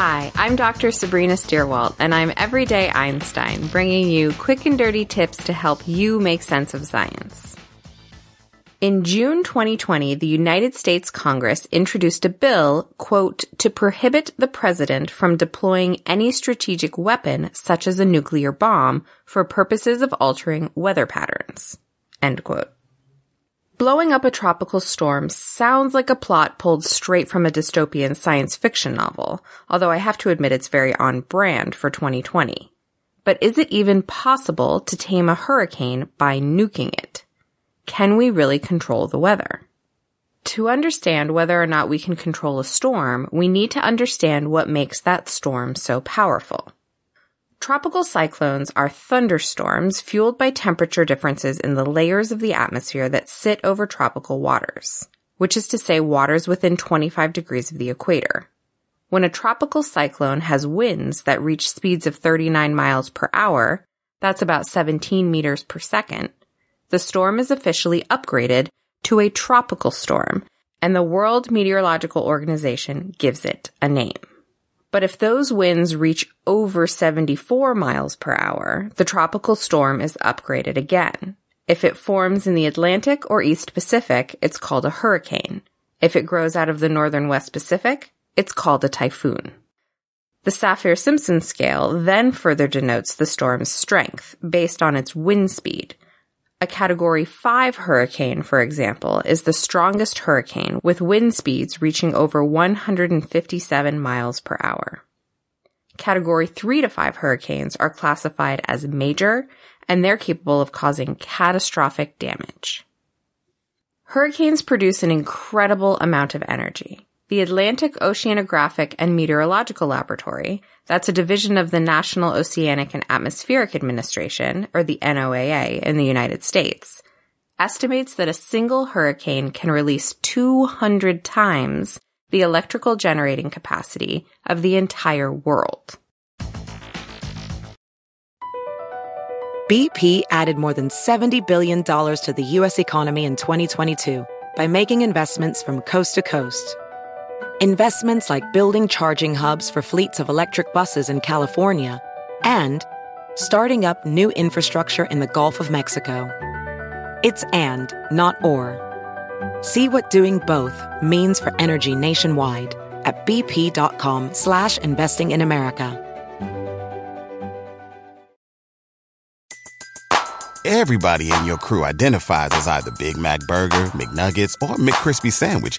Hi, I'm Dr. Sabrina Stierwalt, and I'm Everyday Einstein, bringing you quick and dirty tips to help you make sense of science. In June 2020, the United States Congress introduced a bill, quote, to prohibit the president from deploying any strategic weapon, such as a nuclear bomb, for purposes of altering weather patterns, end quote. Blowing up a tropical storm sounds like a plot pulled straight from a dystopian science fiction novel, although I have to admit it's very on brand for 2020. But is it even possible to tame a hurricane by nuking it? Can we really control the weather? To understand whether or not we can control a storm, we need to understand what makes that storm so powerful. Tropical cyclones are thunderstorms fueled by temperature differences in the layers of the atmosphere that sit over tropical waters, which is to say waters within 25 degrees of the equator. When a tropical cyclone has winds that reach speeds of 39 miles per hour, that's about 17 meters per second, the storm is officially upgraded to a tropical storm, and the World Meteorological Organization gives it a name. But if those winds reach over 74 miles per hour, the tropical storm is upgraded again. If it forms in the Atlantic or East Pacific, it's called a hurricane. If it grows out of the northern West Pacific, it's called a typhoon. The Saffir-Simpson scale then further denotes the storm's strength based on its wind speed. A category 5 hurricane, for example, is the strongest hurricane with wind speeds reaching over 157 miles per hour. Category 3 to 5 hurricanes are classified as major and they're capable of causing catastrophic damage. Hurricanes produce an incredible amount of energy. The Atlantic Oceanographic and Meteorological Laboratory, that's a division of the National Oceanic and Atmospheric Administration, or the NOAA in the United States, estimates that a single hurricane can release 200 times the electrical generating capacity of the entire world. BP added more than $70 billion to the U.S. economy in 2022 by making investments from coast to coast investments like building charging hubs for fleets of electric buses in California, and starting up new infrastructure in the Gulf of Mexico. It's and, not or. See what doing both means for energy nationwide at bp.com slash investing in America. Everybody in your crew identifies as either Big Mac Burger, McNuggets, or McCrispy Sandwich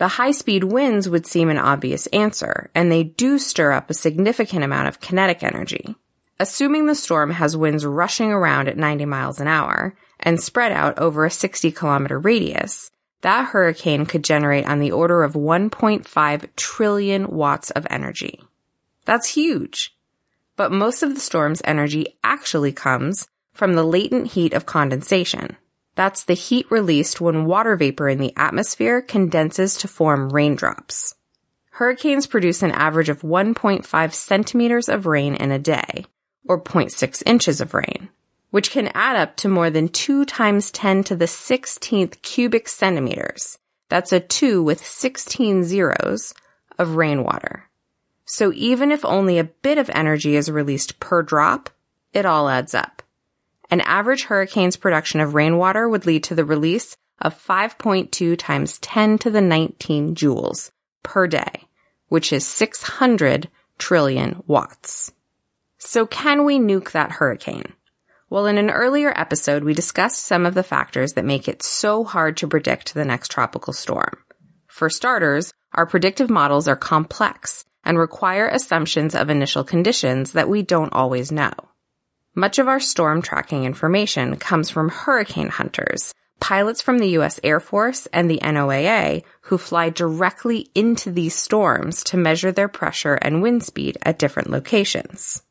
The high speed winds would seem an obvious answer, and they do stir up a significant amount of kinetic energy. Assuming the storm has winds rushing around at 90 miles an hour and spread out over a 60 kilometer radius, that hurricane could generate on the order of 1.5 trillion watts of energy. That's huge. But most of the storm's energy actually comes from the latent heat of condensation. That's the heat released when water vapor in the atmosphere condenses to form raindrops. Hurricanes produce an average of 1.5 centimeters of rain in a day, or 0.6 inches of rain, which can add up to more than 2 times 10 to the 16th cubic centimeters. That's a 2 with 16 zeros of rainwater. So even if only a bit of energy is released per drop, it all adds up. An average hurricane's production of rainwater would lead to the release of 5.2 times 10 to the 19 joules per day, which is 600 trillion watts. So can we nuke that hurricane? Well, in an earlier episode, we discussed some of the factors that make it so hard to predict the next tropical storm. For starters, our predictive models are complex and require assumptions of initial conditions that we don't always know. Much of our storm tracking information comes from hurricane hunters, pilots from the U.S. Air Force and the NOAA who fly directly into these storms to measure their pressure and wind speed at different locations.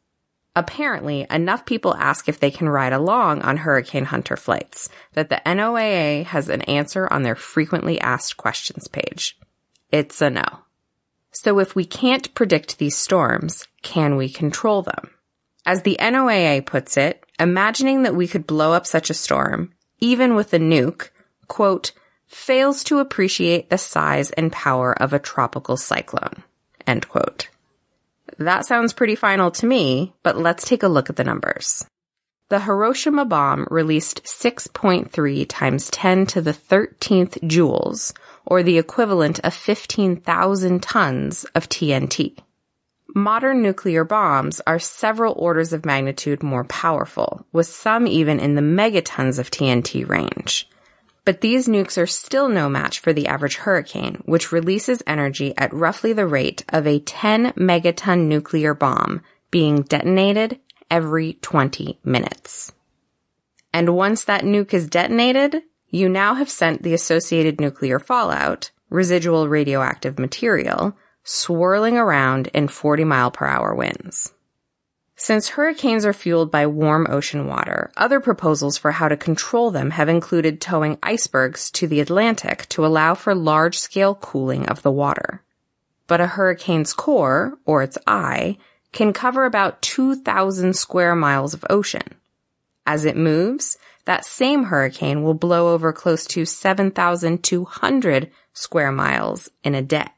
Apparently, enough people ask if they can ride along on Hurricane Hunter flights that the NOAA has an answer on their frequently asked questions page. It's a no. So if we can't predict these storms, can we control them? As the NOAA puts it, imagining that we could blow up such a storm, even with a nuke, quote, fails to appreciate the size and power of a tropical cyclone, end quote. That sounds pretty final to me, but let's take a look at the numbers. The Hiroshima bomb released 6.3 times 10 to the 13th joules, or the equivalent of 15,000 tons of TNT. Modern nuclear bombs are several orders of magnitude more powerful, with some even in the megatons of TNT range. But these nukes are still no match for the average hurricane, which releases energy at roughly the rate of a 10 megaton nuclear bomb being detonated every 20 minutes. And once that nuke is detonated, you now have sent the associated nuclear fallout, residual radioactive material, swirling around in 40 mile per hour winds. Since hurricanes are fueled by warm ocean water, other proposals for how to control them have included towing icebergs to the Atlantic to allow for large scale cooling of the water. But a hurricane's core, or its eye, can cover about 2,000 square miles of ocean. As it moves, that same hurricane will blow over close to 7,200 square miles in a day.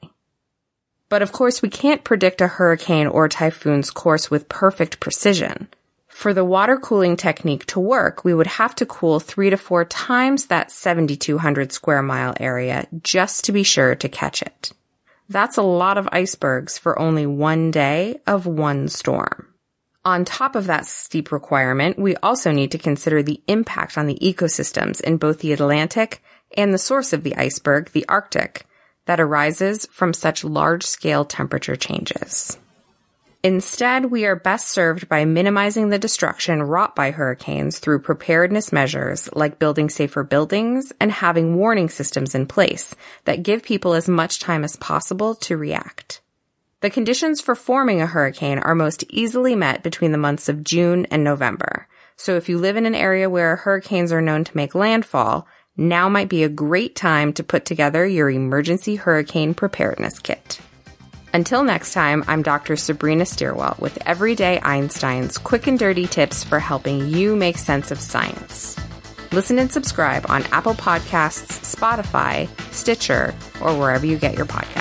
But of course, we can't predict a hurricane or typhoon's course with perfect precision. For the water cooling technique to work, we would have to cool three to four times that 7,200 square mile area just to be sure to catch it. That's a lot of icebergs for only one day of one storm. On top of that steep requirement, we also need to consider the impact on the ecosystems in both the Atlantic and the source of the iceberg, the Arctic, that arises from such large scale temperature changes. Instead, we are best served by minimizing the destruction wrought by hurricanes through preparedness measures like building safer buildings and having warning systems in place that give people as much time as possible to react. The conditions for forming a hurricane are most easily met between the months of June and November. So if you live in an area where hurricanes are known to make landfall, now might be a great time to put together your emergency hurricane preparedness kit. Until next time, I'm Dr. Sabrina Stierwalt with Everyday Einstein's quick and dirty tips for helping you make sense of science. Listen and subscribe on Apple Podcasts, Spotify, Stitcher, or wherever you get your podcasts.